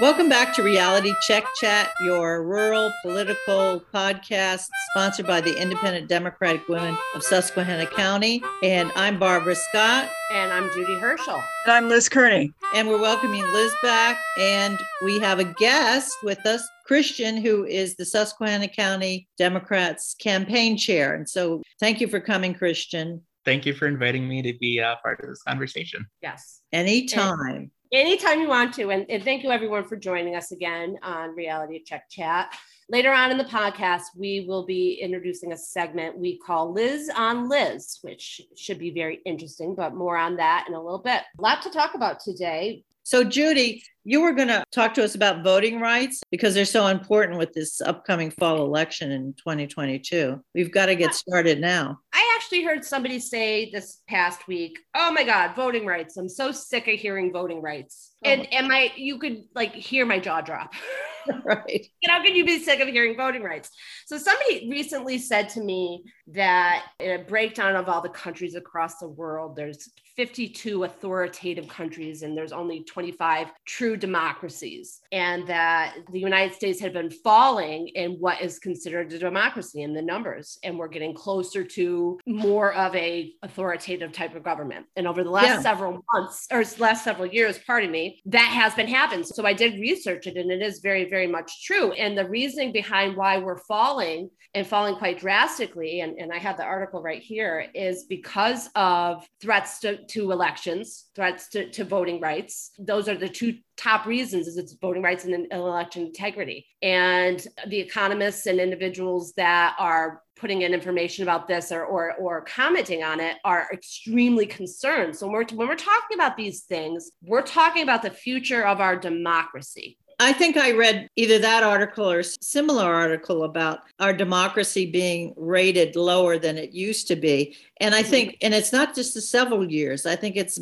Welcome back to Reality Check Chat, your rural political podcast sponsored by the Independent Democratic Women of Susquehanna County. And I'm Barbara Scott. And I'm Judy Herschel. And I'm Liz Kearney. And we're welcoming Liz back. And we have a guest with us, Christian, who is the Susquehanna County Democrats campaign chair. And so thank you for coming, Christian. Thank you for inviting me to be a part of this conversation. Yes. Anytime. And- anytime you want to. And, and, thank you everyone for joining us again on Reality Check Chat. Later on in the podcast, we will be introducing a segment we call Liz on Liz, which should be very interesting, but more on that in a little bit. A lot to talk about today. So, Judy, you were going to talk to us about voting rights because they're so important with this upcoming fall election in 2022. We've got to get started now. I actually heard somebody say this past week, "Oh my God, voting rights! I'm so sick of hearing voting rights." Oh. And and my you could like hear my jaw drop. right. And How can you be sick of hearing voting rights? So somebody recently said to me that in a breakdown of all the countries across the world, there's 52 authoritative countries and there's only 25 true democracies. And that the united states had been falling in what is considered a democracy in the numbers. And we're getting closer to more of a authoritative type of government. And over the last yeah. several months or last several years pardon me that has been happening. So i did research it and it is very very much true. And the reasoning behind why we're falling and falling quite drastically and, and i have the article right here is because of threats to to elections, threats to, to voting rights. Those are the two top reasons is it's voting rights and election integrity. And the economists and individuals that are putting in information about this or, or, or commenting on it are extremely concerned. So when we're, when we're talking about these things, we're talking about the future of our democracy. I think I read either that article or similar article about our democracy being rated lower than it used to be. And I think and it's not just the several years. I think it's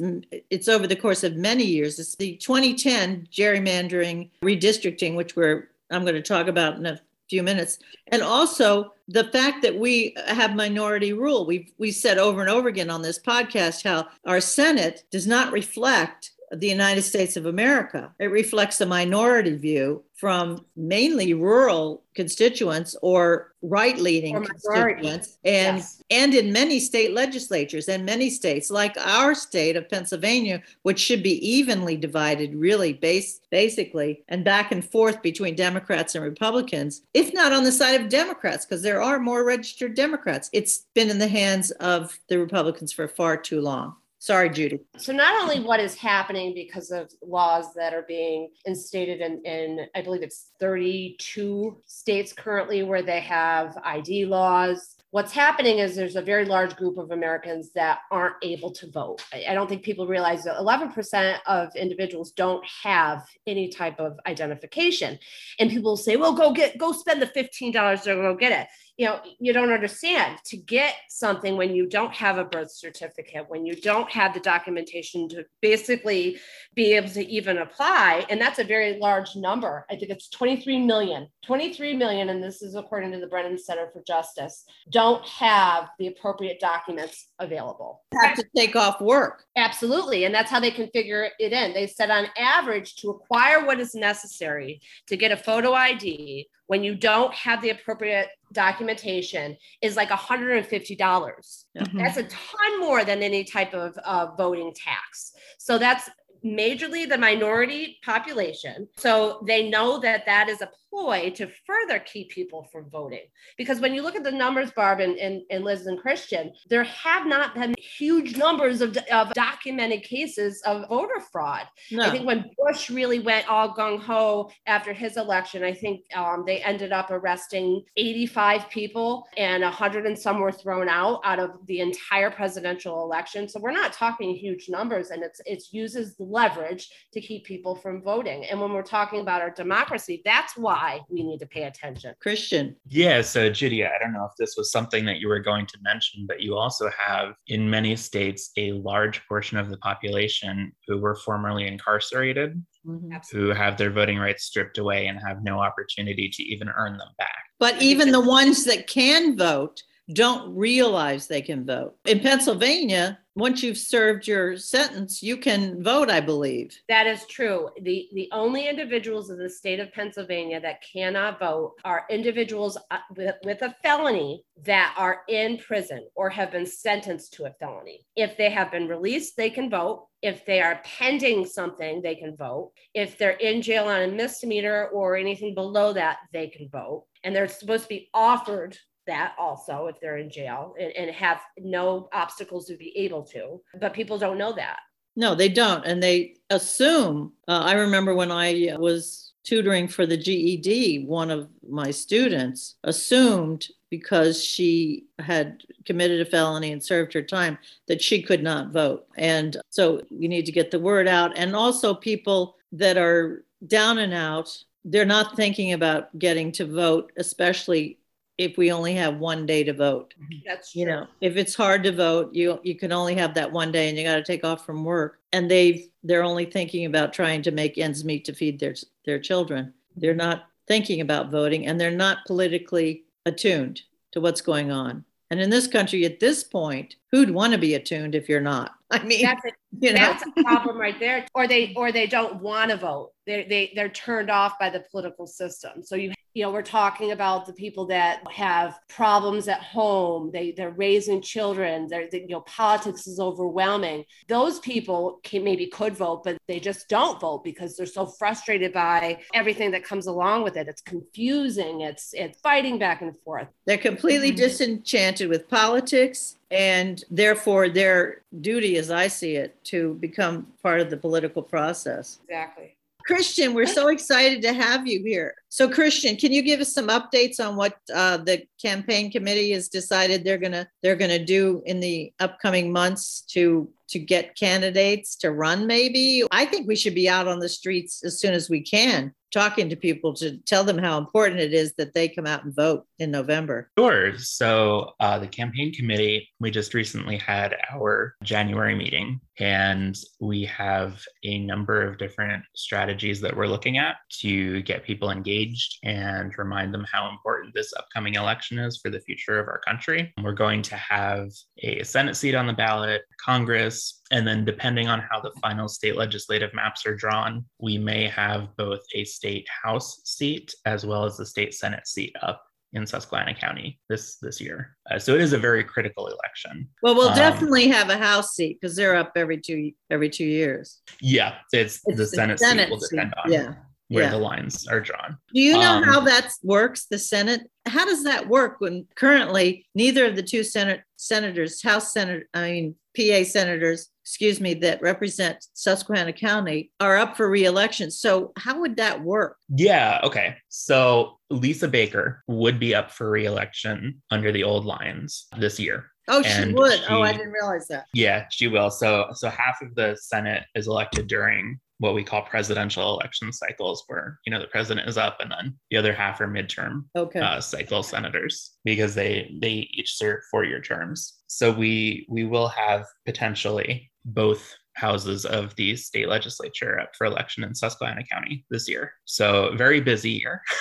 it's over the course of many years. It's the 2010 gerrymandering redistricting which we're I'm going to talk about in a few minutes. And also the fact that we have minority rule. We've we said over and over again on this podcast how our Senate does not reflect the United States of America. It reflects a minority view from mainly rural constituents or right leaning constituents and yes. and in many state legislatures and many states like our state of Pennsylvania which should be evenly divided really base basically and back and forth between Democrats and Republicans if not on the side of Democrats because there are more registered Democrats it's been in the hands of the Republicans for far too long Sorry, Judy. So, not only what is happening because of laws that are being instated in, in, I believe it's 32 states currently where they have ID laws. What's happening is there's a very large group of Americans that aren't able to vote. I, don't think people realize that 11% of individuals don't have any type of identification. And people say, well, go get, go spend the $15 to go get it you know you don't understand. To get something when you don't have a birth certificate when you don't have the documentation to basically be able to even apply and that's a very large number. I think it's 23 million. 23 million and this is according to the brennan center for justice don't have the appropriate documents available. Have to take off work. Absolutely and that's how they can figure it in. They said on average to acquire what is necessary to get a photo id when you don't have the appropriate documentation is like $150. dollars mm hmm That's a ton more than any type of uh, voting tax. So that's majorly the minority population. So they know that that is a ploy to further keep people from voting. Because when you look at the numbers, Barb and, and, and Liz and Christian, there have not been huge numbers of, of documented cases of voter fraud. No. I think when Bush really went all gung ho after his election, I think um, they ended up arresting 85 people and 100 and some were thrown out out of the entire presidential election. So we're not talking huge numbers, and it's it uses leverage to keep people from voting. And when we're talking about our democracy, that's why why we need to pay attention. Christian. Yeah. So, Judy, I don't know if this was something that you were going to mention, but you also have in many states a large portion of the population who were formerly incarcerated. Mm-hmm. Who have their voting rights stripped away and have no opportunity to even earn them back. But even the ones that can vote don't realize they can vote. In Pennsylvania, once you've served your sentence, you can vote, I believe. That is true. The the only individuals in the state of Pennsylvania that cannot vote are individuals uh, with, with a felony that are in prison or have been sentenced to a felony. If they have been released, they can vote. If they are pending something, they can vote. If they're in jail on a misdemeanor or anything below that, they can vote. And they're supposed to be offered that also if they're in jail and, and have no obstacles to be able to. But people don't know that. No, they don't. And they assume. Uh, I remember when I was tutoring for the GED, one of my students assumed because she had committed a felony and served her time that she could not vote. And so you need to get the word out. And also, people that are down and out, they're not thinking about getting to vote, especially if we only have one day to vote. Mm-hmm. That's You know, if it's hard to vote, you you can only have that one day and you got to take off from work. And they they're only thinking about trying to make ends meet to feed their their children. They're not thinking about voting and they're not politically attuned to what's going on. And in this country at this point, who'd want to be attuned if you're not? I mean, that's a, you know. that's a problem right there. Or they or they don't want to vote. They they they're turned off by the political system. So you you know we're talking about the people that have problems at home they they're raising children they're they, you know politics is overwhelming those people can maybe could vote but they just don't vote because they're so frustrated by everything that comes along with it it's confusing it's it's fighting back and forth they're completely mm-hmm. disenchanted with politics and therefore their duty as i see it to become part of the political process exactly Christian, we're so excited to have you here. So, Christian, can you give us some updates on what uh, the campaign committee has decided they're gonna they're gonna do in the upcoming months to to get candidates to run? Maybe I think we should be out on the streets as soon as we can talking to people to tell them how important it is that they come out and vote in November? Sure. So, uh, the campaign committee, we just recently had our January meeting, and we have a number of different strategies that we're looking at to get people engaged and remind them how important this upcoming election is for the future of our country. We're going to have a Senate seat on the ballot, Congress, and then, depending on how the final state legislative maps are drawn, we may have both a state House seat as well as the state Senate seat up in Susquehanna County this this year. Uh, so it is a very critical election. Well, we'll um, definitely have a House seat because they're up every two every two years. Yeah, it's, it's the Senate, Senate seat will depend on. Yeah where yeah. the lines are drawn. Do you know um, how that works? The Senate, how does that work when currently neither of the two Senate senators, House Senator, I mean PA senators, excuse me, that represent Susquehanna County are up for reelection. So how would that work? Yeah. Okay. So Lisa Baker would be up for reelection under the old lines this year. Oh, and she would. She, oh, I didn't realize that. Yeah, she will. So, so half of the Senate is elected during what we call presidential election cycles where you know the president is up and then the other half are midterm okay. uh, cycle senators because they they each serve four year terms so we we will have potentially both houses of the state legislature up for election in susquehanna county this year so very busy year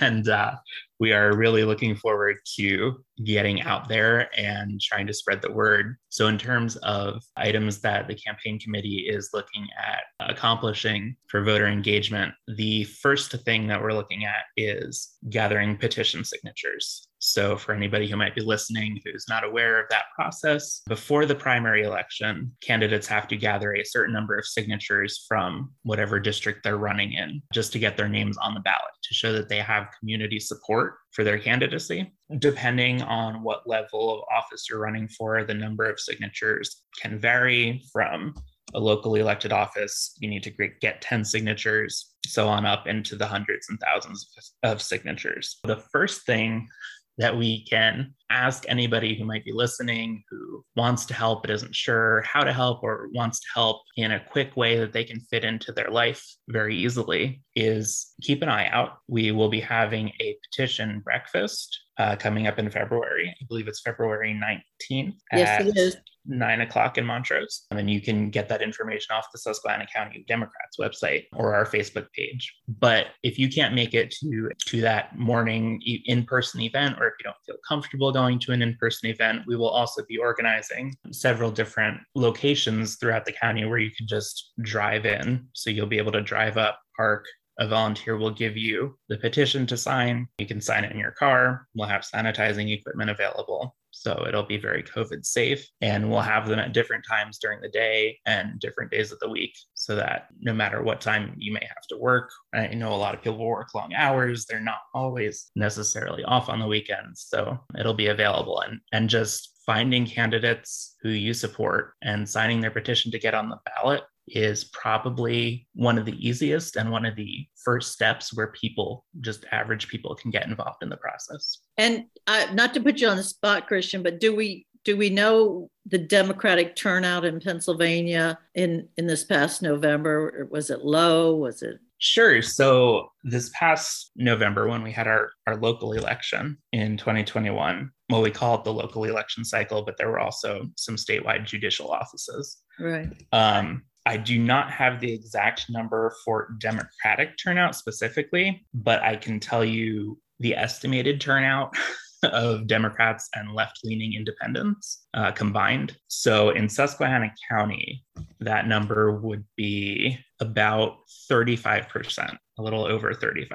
and uh, we are really looking forward to getting out there and trying to spread the word. So, in terms of items that the campaign committee is looking at accomplishing for voter engagement, the first thing that we're looking at is gathering petition signatures. So, for anybody who might be listening who's not aware of that process, before the primary election, candidates have to gather a certain number of signatures from whatever district they're running in just to get their names on the ballot to show that they have community support for their candidacy. Depending on what level of office you're running for, the number of signatures can vary from a locally elected office, you need to get 10 signatures, so on up into the hundreds and thousands of signatures. The first thing that we can ask anybody who might be listening who wants to help but isn't sure how to help or wants to help in a quick way that they can fit into their life very easily is keep an eye out. We will be having a petition breakfast uh, coming up in February. I believe it's February 19th yes, it is. Nine o'clock in Montrose. And then you can get that information off the Susquehanna County Democrats website or our Facebook page. But if you can't make it to, to that morning in person event, or if you don't feel comfortable going to an in person event, we will also be organizing several different locations throughout the county where you can just drive in. So you'll be able to drive up, park, a volunteer will give you the petition to sign. You can sign it in your car. We'll have sanitizing equipment available. So it'll be very COVID safe. And we'll have them at different times during the day and different days of the week so that no matter what time you may have to work, I know a lot of people work long hours. They're not always necessarily off on the weekends. So it'll be available and, and just finding candidates who you support and signing their petition to get on the ballot is probably one of the easiest and one of the first steps where people, just average people, can get involved in the process. And uh, not to put you on the spot, Christian, but do we do we know the Democratic turnout in Pennsylvania in in this past November? Was it low? Was it Sure. So this past November, when we had our, our local election in 2021, well, we call it the local election cycle, but there were also some statewide judicial offices. Right. Um, I do not have the exact number for Democratic turnout specifically, but I can tell you the estimated turnout of Democrats and left leaning independents uh, combined. So in Susquehanna County, that number would be about 35%, a little over 35%.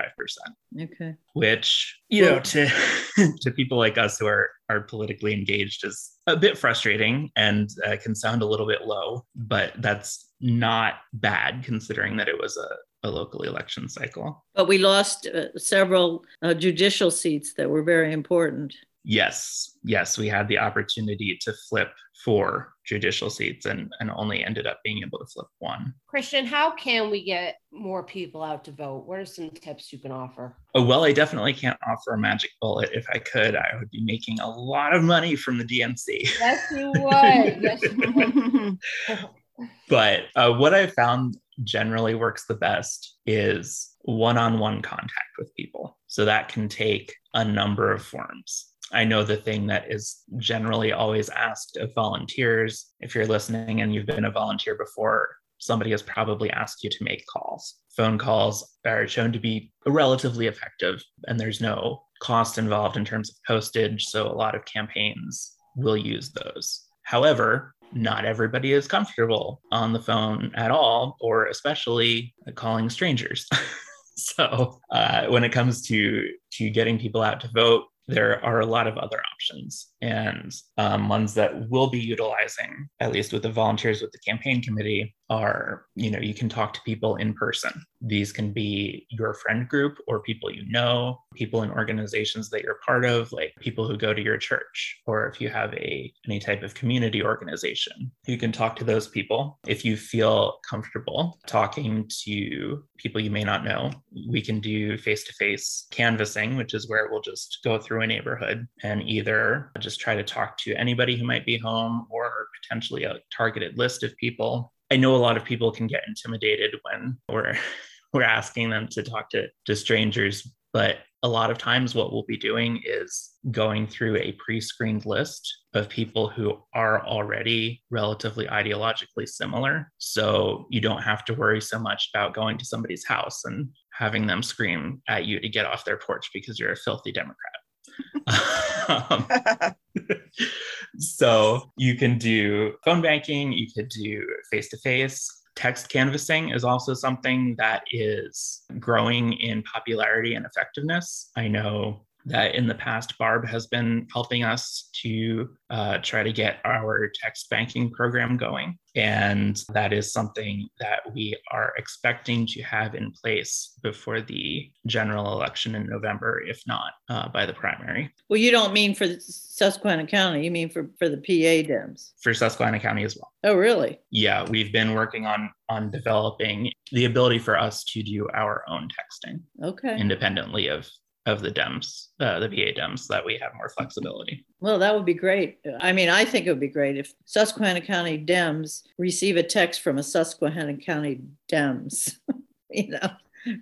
Okay. Which, you know, to to people like us who are are politically engaged is a bit frustrating and uh, can sound a little bit low, but that's not bad considering that it was a, a local election cycle. But we lost uh, several uh, judicial seats that were very important. Yes, yes, we had the opportunity to flip four judicial seats and, and only ended up being able to flip one. Christian, how can we get more people out to vote? What are some tips you can offer? Oh, well, I definitely can't offer a magic bullet. If I could, I would be making a lot of money from the DNC. Yes, you would. yes, you would. but uh, what I found generally works the best is one on one contact with people. So that can take a number of forms. I know the thing that is generally always asked of volunteers, if you're listening and you've been a volunteer before, somebody has probably asked you to make calls. Phone calls are shown to be relatively effective, and there's no cost involved in terms of postage. So a lot of campaigns will use those. However, not everybody is comfortable on the phone at all, or especially calling strangers. so uh, when it comes to to getting people out to vote, there are a lot of other options and um, ones that we'll be utilizing at least with the volunteers with the campaign committee are you know you can talk to people in person. These can be your friend group or people you know people in organizations that you're part of like people who go to your church or if you have a any type of community organization you can talk to those people. If you feel comfortable talking to people you may not know we can do face-to-face canvassing which is where we'll just go through a neighborhood and either just try to talk to anybody who might be home or potentially a targeted list of people I know a lot of people can get intimidated when we're we're asking them to talk to, to strangers, but a lot of times what we'll be doing is going through a pre-screened list of people who are already relatively ideologically similar. So you don't have to worry so much about going to somebody's house and having them scream at you to get off their porch because you're a filthy Democrat. Um, so you can do phone banking, you could do face to face. Text canvassing is also something that is growing in popularity and effectiveness. I know that in the past, Barb has been helping us to uh, try to get our text banking program going. And that is something that we are expecting to have in place before the general election in November, if not uh, by the primary. Well, you don't mean for Susquehanna County, you mean for, for the PA Dems? For Susquehanna County as well. Oh, really? Yeah, we've been working on on developing the ability for us to do our own texting. Okay. Independently of of the DEMS, uh, the PA DEMS, so that we have more flexibility. Well, that would be great. I mean, I think it would be great if Susquehanna County DEMS receive a text from a Susquehanna County DEMS, you know,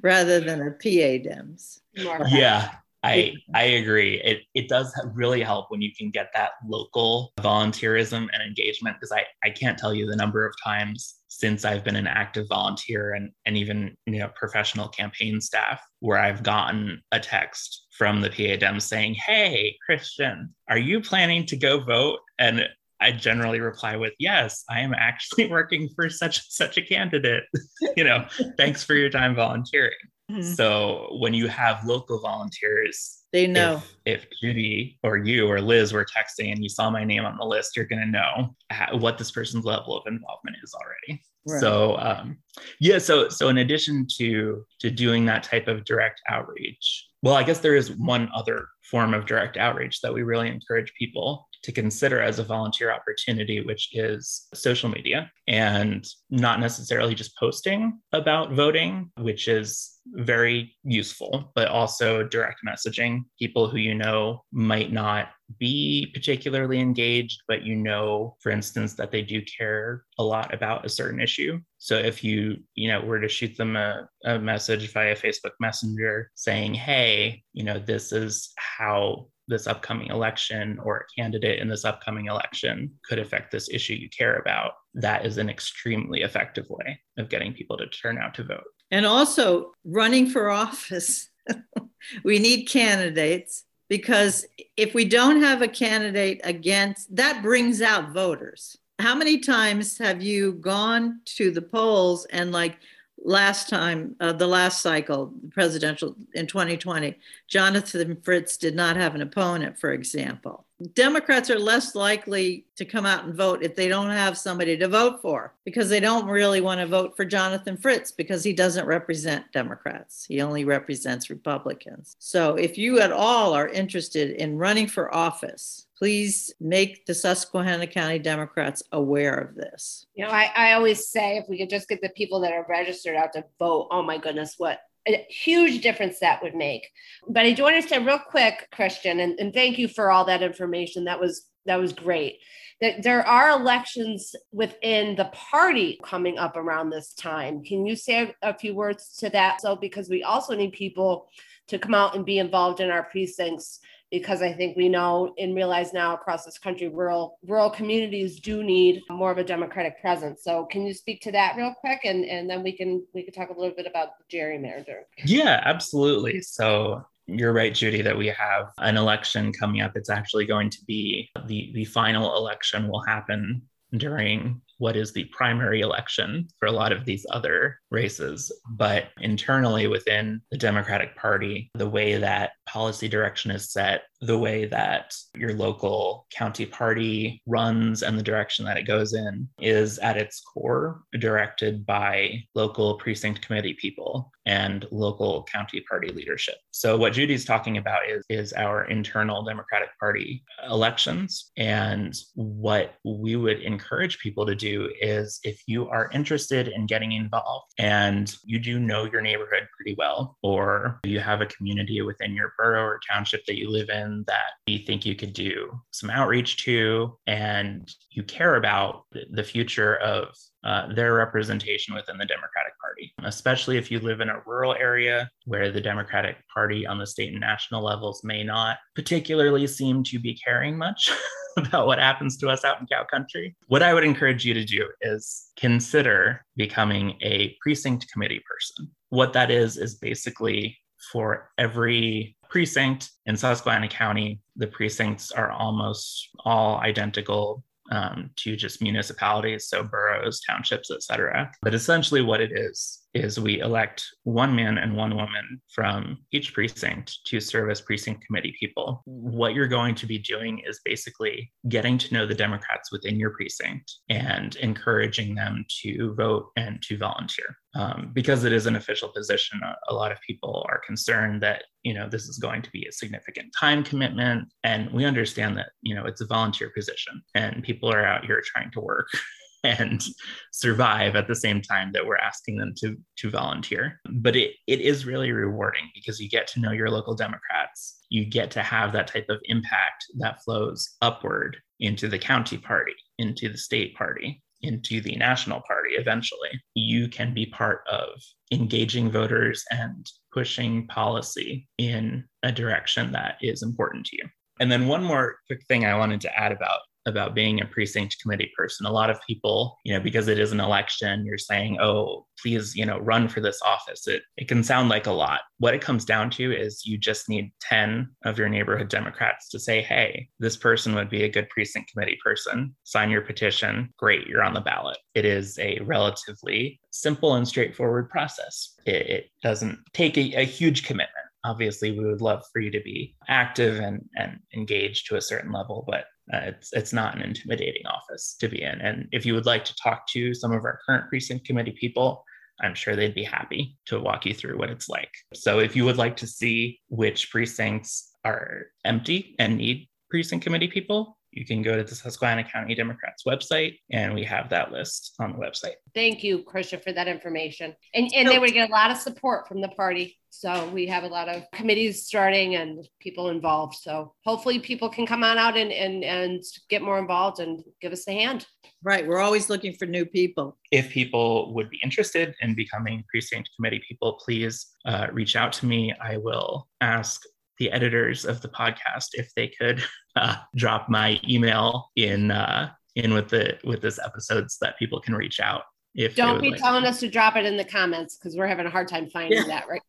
rather than a PA DEMS. Yeah, I I agree. It it does really help when you can get that local volunteerism and engagement because I I can't tell you the number of times since I've been an active volunteer and and even you know professional campaign staff where I've gotten a text from the PA Dem saying, "Hey, Christian, are you planning to go vote?" and I generally reply with, "Yes, I am actually working for such such a candidate. you know, thanks for your time volunteering." Mm-hmm. So when you have local volunteers, they know. If, if, Judy or you or Liz were texting and you saw my name on the list, you're going to know what this person's level of involvement is already. Right. So um, yeah, so so in addition to to doing that type of direct outreach, well, I guess there is one other form of direct outreach that we really encourage people to consider as a volunteer opportunity, which is social media and not necessarily just posting about voting, which is very useful, but also direct messaging people who you know might not be particularly engaged, but you know, for instance, that they do care a lot about a certain issue. So if you, you know, were to shoot them a, a message via Facebook Messenger saying, hey, you know, this is how this upcoming election or a candidate in this upcoming election could affect this issue you care about, that is an extremely effective way of getting people to turn out to vote. And also running for office. we need candidates because if we don't have a candidate against, that brings out voters. How many times have you gone to the polls and like last time, uh, the last cycle, the presidential in 2020, Jonathan Fritz did not have an opponent, for example. Democrats are less likely to come out and vote if they don't have somebody to vote for because they don't really want to vote for Jonathan Fritz because he doesn't represent Democrats. He only represents Republicans. So if you at all are interested in running for office, please make the Susquehanna County Democrats aware of this. You know, I, I always say if we could just get the people that are registered out to vote, oh my goodness, what a huge difference that would make. But I do understand real quick, Christian, and, and thank you for all that information. That was that was great. That there are elections within the party coming up around this time. Can you say a, a few words to that? So because we also need people to come out and be involved in our precincts because I think we know and realize now across this country, rural rural communities do need more of a democratic presence. So can you speak to that real quick, and and then we can we can talk a little bit about gerrymandering. Yeah, absolutely. So you're right, Judy, that we have an election coming up. It's actually going to be the the final election will happen during what is the primary election for a lot of these other races. But internally within the Democratic Party, the way that policy direction is set, the way that your local county party runs and the direction that it goes in is at its core directed by local precinct committee people and local county party leadership. So what Judy's talking about is is our internal Democratic Party elections and what we would encourage people to do is if you are interested in getting involved and you do know your neighborhood pretty well or you have a community within your borough or township that you live in that you think you could do some outreach to and you care about the future of uh, their representation within the Democratic Party, especially if you live in a rural area where the Democratic Party on the state and national levels may not particularly seem to be caring much about what happens to us out in cow country. What I would encourage you to do is consider becoming a precinct committee person. What that is, is basically for every precinct in Susquehanna County, the precincts are almost all identical um, to just municipalities, so boroughs, townships, etc. But essentially, what it is is we elect one man and one woman from each precinct to serve as precinct committee people. What you're going to be doing is basically getting to know the Democrats within your precinct and encouraging them to vote and to volunteer. Um, because it is an official position, a, a lot of people are concerned that you know this is going to be a significant time commitment, and we understand that you know it's a volunteer position, and people are out here trying to work and survive at the same time that we're asking them to to volunteer. But it, it is really rewarding because you get to know your local democrats. You get to have that type of impact that flows upward into the county party into the state party into the national party eventually. You can be part of engaging voters and pushing policy in a direction that is important to you. And then one more quick thing I wanted to add about about being a precinct committee person. A lot of people, you know, because it is an election, you're saying, oh, please, you know, run for this office. It, it can sound like a lot. What it comes down to is you just need 10 of your neighborhood Democrats to say, hey, this person would be a good precinct committee person. Sign your petition. Great, you're on the ballot. It is a relatively simple and straightforward process. It, it doesn't take a, a huge commitment obviously we would love for you to be active and, and engaged to a certain level but uh, it's it's not an intimidating office to be in. And if you would like to talk to some of our current precinct committee people, I'm sure they'd be happy to walk you through what it's like. So if you would like to see which precincts are empty and need precinct committee people, you can go to the Susquehanna County Democrats website, and we have that list on the website. Thank you, Christian, for that information. And, and they would get a lot of support from the party. So we have a lot of committees starting and people involved. So hopefully people can come on out and, and, and get more involved and give us a hand. Right. We're always looking for new people. If people would be interested in becoming precinct committee people, please uh, reach out to me. I will ask the editors of the podcast if they could uh, drop my email in uh, in with the with this episode so that people can reach out if don't be like telling to. us to drop it in the comments because we're having a hard time finding yeah. that right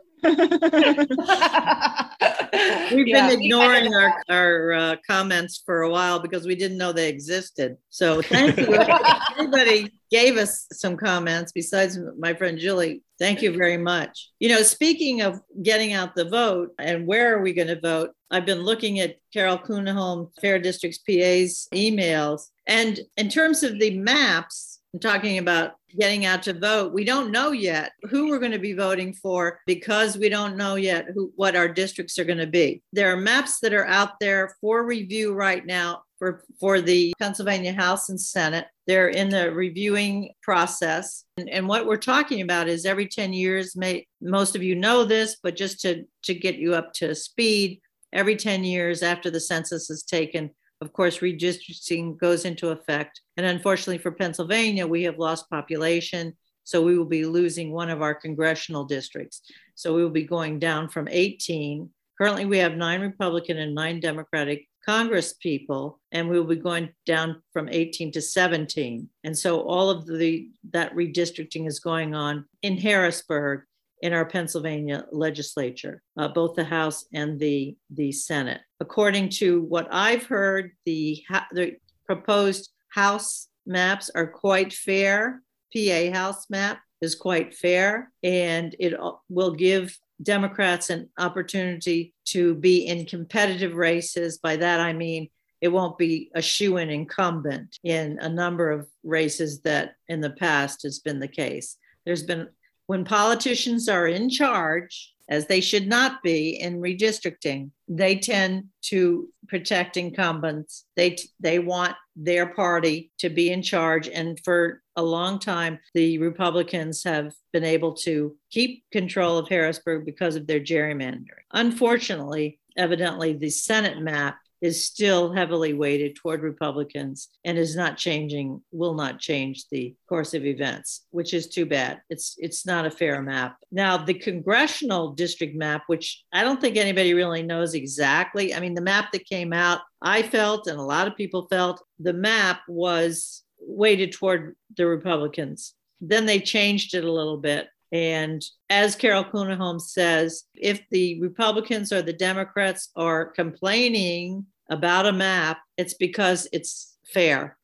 We've yeah, been ignoring our, our uh, comments for a while because we didn't know they existed. So thank you. Everybody gave us some comments besides my friend Julie. Thank you very much. You know, speaking of getting out the vote and where are we going to vote, I've been looking at Carol Kuniholm, Fair Districts PA's emails. And in terms of the maps, talking about getting out to vote. We don't know yet who we're going to be voting for because we don't know yet who what our districts are going to be. There are maps that are out there for review right now for, for the Pennsylvania House and Senate. They're in the reviewing process. And, and what we're talking about is every 10 years, may, most of you know this, but just to, to get you up to speed, every 10 years after the census is taken, of course, redistricting goes into effect. And unfortunately for Pennsylvania, we have lost population. So we will be losing one of our congressional districts. So we will be going down from 18. Currently, we have nine Republican and nine Democratic Congress people, and we will be going down from 18 to 17. And so all of the that redistricting is going on in Harrisburg in our Pennsylvania legislature, uh, both the House and the, the Senate. According to what I've heard, the, the proposed House maps are quite fair. PA House map is quite fair, and it will give Democrats an opportunity to be in competitive races. By that, I mean it won't be a shoo in incumbent in a number of races that in the past has been the case. There's been when politicians are in charge, as they should not be in redistricting, they tend to protect incumbents. They they want their party to be in charge, and for a long time, the Republicans have been able to keep control of Harrisburg because of their gerrymandering. Unfortunately, evidently, the Senate map is still heavily weighted toward Republicans and is not changing, will not change the course of events, which is too bad. It's it's not a fair map. Now, the congressional district map, which I don't think anybody really knows exactly. I mean, the map that came out, I felt, and a lot of people felt, the map was weighted toward the Republicans. Then they changed it a little bit and as Carol Kuniholm says, if the Republicans or the Democrats are complaining about a map, it's because it's fair.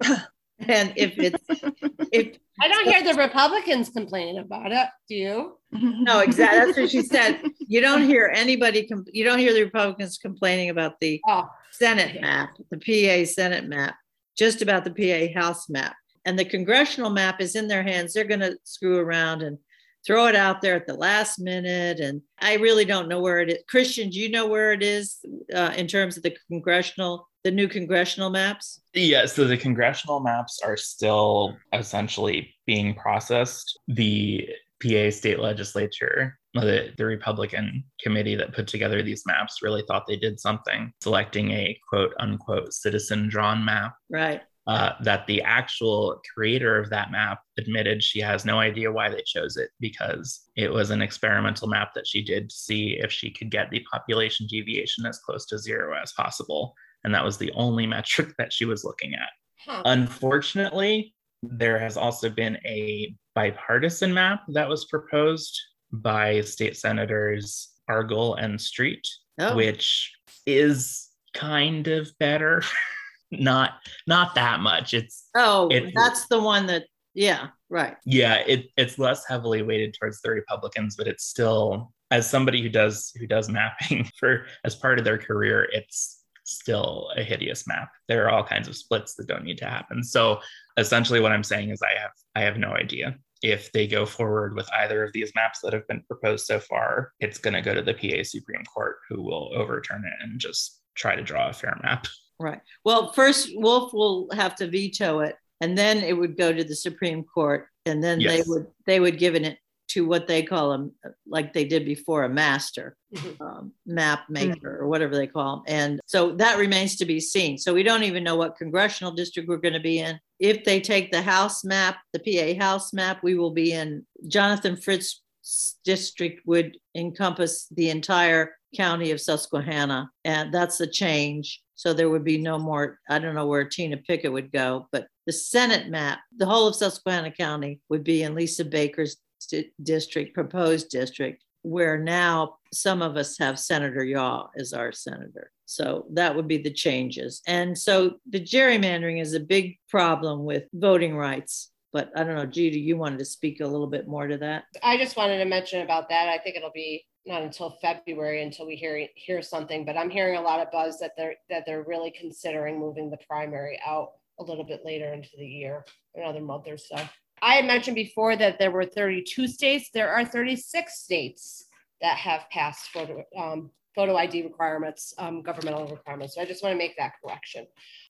and if it's if I don't hear the Republicans complaining about it, do you? No, exactly. That's what she said. You don't hear anybody. Com- you don't hear the Republicans complaining about the oh. Senate map, the PA Senate map, just about the PA House map. And the congressional map is in their hands. They're going to screw around and throw it out there at the last minute. And I really don't know where it is. Christian, do you know where it is uh, in terms of the congressional, the new congressional maps? Yeah, so the congressional maps are still essentially being processed. The PA state legislature, the, the Republican committee that put together these maps really thought they did something, selecting a quote unquote citizen drawn map. Right uh, that the actual creator of that map admitted she has no idea why they chose it because it was an experimental map that she did to see if she could get the population deviation as close to zero as possible. And that was the only metric that she was looking at. Huh. Unfortunately, there has also been a bipartisan map that was proposed by state senators Argall and Street, oh. which is kind of better. not not that much. It's oh, it, that's the one that yeah, right. Yeah, it, it's less heavily weighted towards the Republicans, but it's still as somebody who does who does mapping for as part of their career, it's still a hideous map. There are all kinds of splits that don't need to happen. So essentially what I'm saying is I have I have no idea if they go forward with either of these maps that have been proposed so far, it's going to go to the PA Supreme Court who will overturn it and just try to draw a fair map. Right. Well, first Wolf will have to veto it and then it would go to the Supreme Court and then yes. they would they would give it to what they call them, like they did before, a master mm-hmm. um, map maker mm-hmm. or whatever they call them. And so that remains to be seen. So we don't even know what congressional district we're going to be in. If they take the House map, the PA House map, we will be in Jonathan Fritz district would encompass the entire county of Susquehanna. And that's the change. So there would be no more, I don't know where Tina Pickett would go, but the Senate map, the whole of Susquehanna County would be in Lisa Baker's district, proposed district, where now some of us have Senator Yaw as our senator. So that would be the changes. And so the gerrymandering is a big problem with voting rights. But I don't know, Judy, you wanted to speak a little bit more to that. I just wanted to mention about that. I think it'll be not until February until we hear hear something. But I'm hearing a lot of buzz that they're that they're really considering moving the primary out a little bit later into the year, another month or so. I had mentioned before that there were 32 states. There are 36 states that have passed photo, um, photo ID requirements, um, governmental requirements. So I just want to make that correction.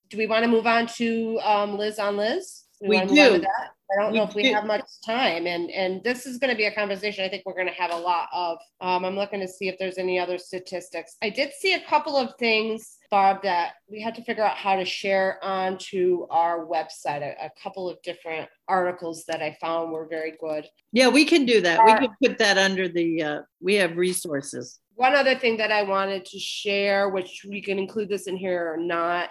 Do we want to move on to um, Liz on Liz? We, we do. I don't we know if we do. have much time, and and this is going to be a conversation. I think we're going to have a lot of. Um, I'm looking to see if there's any other statistics. I did see a couple of things, Barb, that we had to figure out how to share onto our website. A, a couple of different articles that I found were very good. Yeah, we can do that. Uh, we can put that under the. Uh, we have resources. One other thing that I wanted to share, which we can include this in here or not,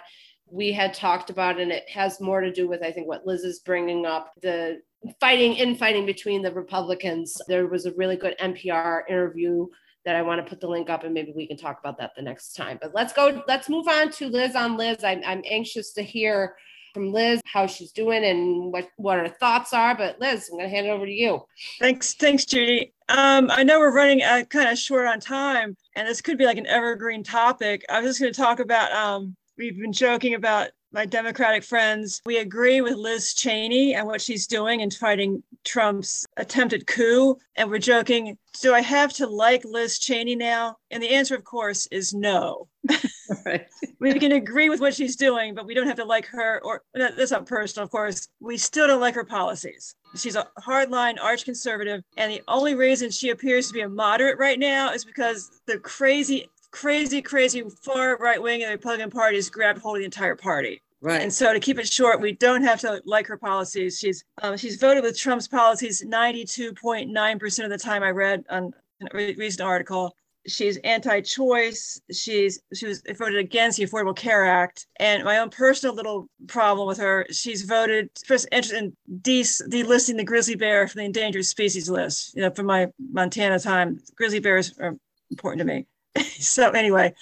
we had talked about, and it has more to do with, I think, what Liz is bringing up the fighting, infighting between the Republicans. There was a really good NPR interview that I want to put the link up and maybe we can talk about that the next time. But let's go, let's move on to Liz on Liz. I'm, I'm anxious to hear from Liz how she's doing and what, what her thoughts are. But Liz, I'm going to hand it over to you. Thanks. Thanks, Judy. Um, I know we're running uh, kind of short on time and this could be like an evergreen topic. I was just going to talk about um, we've been joking about my Democratic friends. We agree with Liz Cheney and what she's doing in fighting Trump's attempted coup. And we're joking, do I have to like Liz Cheney now? And the answer, of course, is no. Right. we can agree with what she's doing, but we don't have to like her, or that's not personal, of course. We still don't like her policies. She's a hardline arch conservative. And the only reason she appears to be a moderate right now is because the crazy crazy, crazy far right wing of the Republican Party has grabbed hold of the entire party. Right. And so to keep it short, we don't have to like her policies. She's um, she's voted with Trump's policies 92.9% of the time I read on a recent article. She's anti-choice. She's she was voted against the Affordable Care Act. And my own personal little problem with her, she's voted first interested in de- delisting the grizzly bear from the endangered species list. You know, from my Montana time, grizzly bears are important to me. so anyway,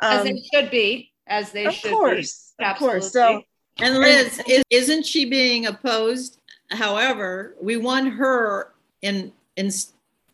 um, as they should be, as they of should course, be. Of course. So, and Liz, is, not she being opposed? However, we won her in in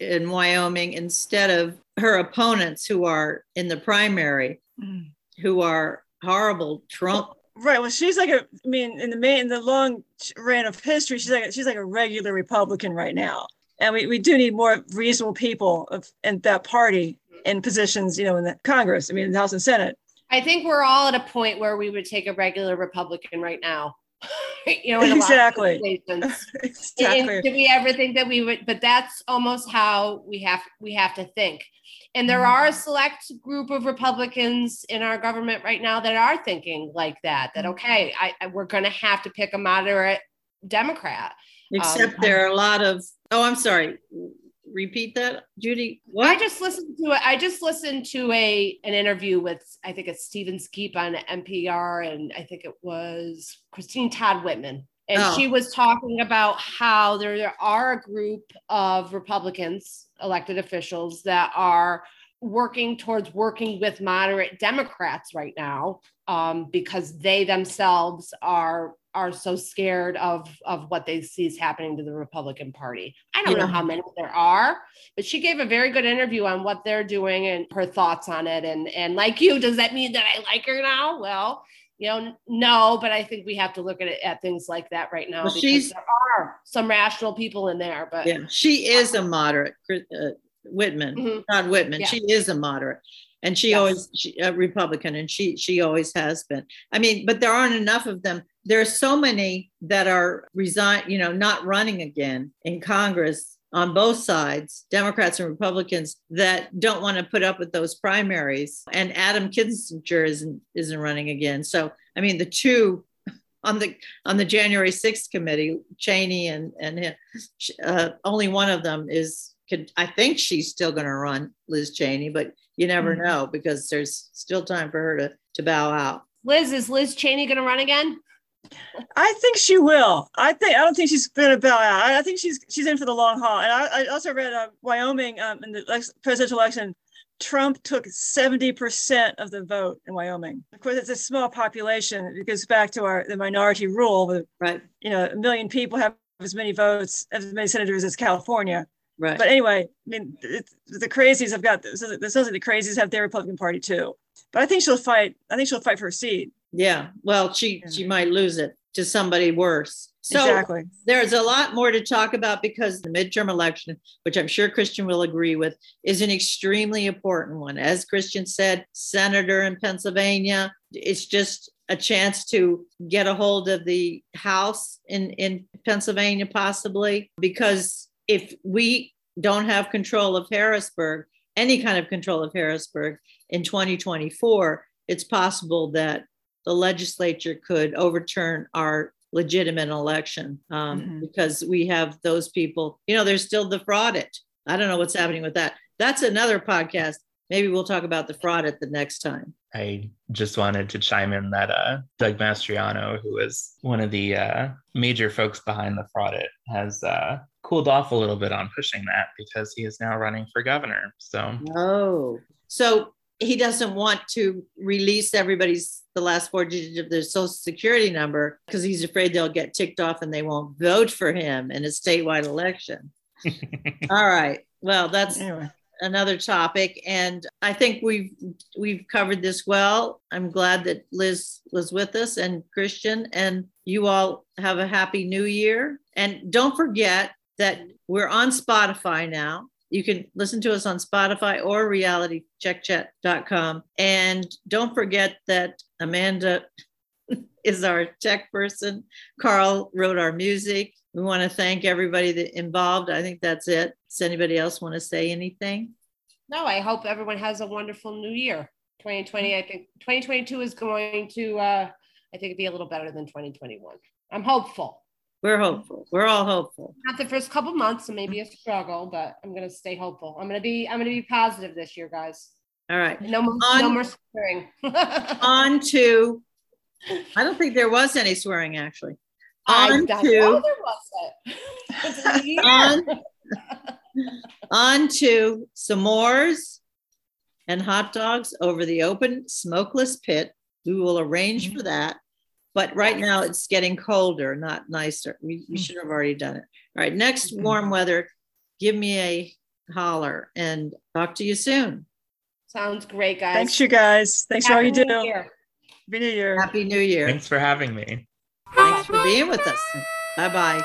in Wyoming instead of her opponents who are in the primary, mm. who are horrible Trump. Right. Well, she's like a. I mean, in the main, in the long ran of history, she's like a, she's like a regular Republican right now, and we, we do need more reasonable people of in that party in positions, you know, in the Congress, I mean, in the House and Senate. I think we're all at a point where we would take a regular Republican right now. you know, exactly. exactly. We ever think that we would? But that's almost how we have we have to think. And there are a mm-hmm. select group of Republicans in our government right now that are thinking like that. That mm-hmm. okay, I, I we're going to have to pick a moderate Democrat. Except um, there are a lot of. Oh, I'm sorry repeat that, Judy? What? I just listened to it. I just listened to a an interview with I think it's Steve Inskeep on NPR, and I think it was Christine Todd Whitman. And oh. she was talking about how there, there are a group of Republicans, elected officials, that are working towards working with moderate Democrats right now um, because they themselves are are so scared of of what they see is happening to the Republican Party. I don't yeah. know how many there are, but she gave a very good interview on what they're doing and her thoughts on it. And and like you, does that mean that I like her now? Well, you know, no, but I think we have to look at it at things like that right now well, because there are some rational people in there. But yeah, she is a moderate. Uh, Whitman, mm-hmm. not Whitman. Yeah. She is a moderate and she yes. always she, a republican and she she always has been i mean but there aren't enough of them there are so many that are resign, you know, not running again in Congress on both sides, Democrats and Republicans, that don't want to put up with those primaries. And Adam Kinzinger isn't isn't running again. So I mean, the two on the on the January 6th committee, Cheney and and uh, only one of them is. Could, I think she's still going to run, Liz Cheney, but you never mm-hmm. know because there's still time for her to to bow out. Liz, is Liz Cheney going to run again? I think she will. I think I don't think she's going to bail out. I, I, think she's she's in for the long haul. And I, I also read uh, Wyoming um, in the presidential election. Trump took 70% of the vote in Wyoming. Of course, it's a small population. It goes back to our the minority rule. But, right. You know, a million people have as many votes, as many senators as California. Right. But anyway, I mean, the crazies have got this. This sounds like the crazies have their Republican Party too. But I think she'll fight. I think she'll fight for a seat. Yeah. Well, she she might lose it to somebody worse. So exactly. there's a lot more to talk about because the midterm election, which I'm sure Christian will agree with, is an extremely important one. As Christian said, senator in Pennsylvania, it's just a chance to get a hold of the House in, in Pennsylvania, possibly, because if we don't have control of Harrisburg, any kind of control of Harrisburg in 2024, it's possible that the legislature could overturn our legitimate election um, mm-hmm. because we have those people. You know, there's still the fraud. it. I don't know what's happening with that. That's another podcast. Maybe we'll talk about the fraud at the next time. I just wanted to chime in that uh, Doug Mastriano, who is one of the uh, major folks behind the fraud, it has uh, cooled off a little bit on pushing that because he is now running for governor. So, oh, so he doesn't want to release everybody's the last four digits of their social security number because he's afraid they'll get ticked off and they won't vote for him in a statewide election. All right. Well, that's anyway. another topic, and I think we've we've covered this well. I'm glad that Liz was with us and Christian, and you all have a happy New Year. And don't forget that we're on Spotify now. You can listen to us on Spotify or realitycheckchat.com. And don't forget that Amanda is our tech person. Carl wrote our music. We want to thank everybody that involved. I think that's it. Does anybody else want to say anything? No, I hope everyone has a wonderful new year. 2020, I think 2022 is going to, uh, I think, be a little better than 2021. I'm hopeful. We're hopeful. We're all hopeful. Not the first couple months, so maybe a struggle, but I'm gonna stay hopeful. I'm gonna be I'm gonna be positive this year, guys. All right. No more on, no more swearing. on to I don't think there was any swearing actually. On I to know there wasn't. on, on to s'mores and hot dogs over the open smokeless pit. We will arrange mm-hmm. for that but right now it's getting colder, not nicer. We, we hmm. should have already done it. All right, next mm-hmm. warm weather, give me a holler and talk to you soon. Sounds great, guys. Thanks, you guys. Thanks Happy for all you do. Year. Happy New Year. Happy New Year. Thanks for having me. Thanks for being with us. Bye bye.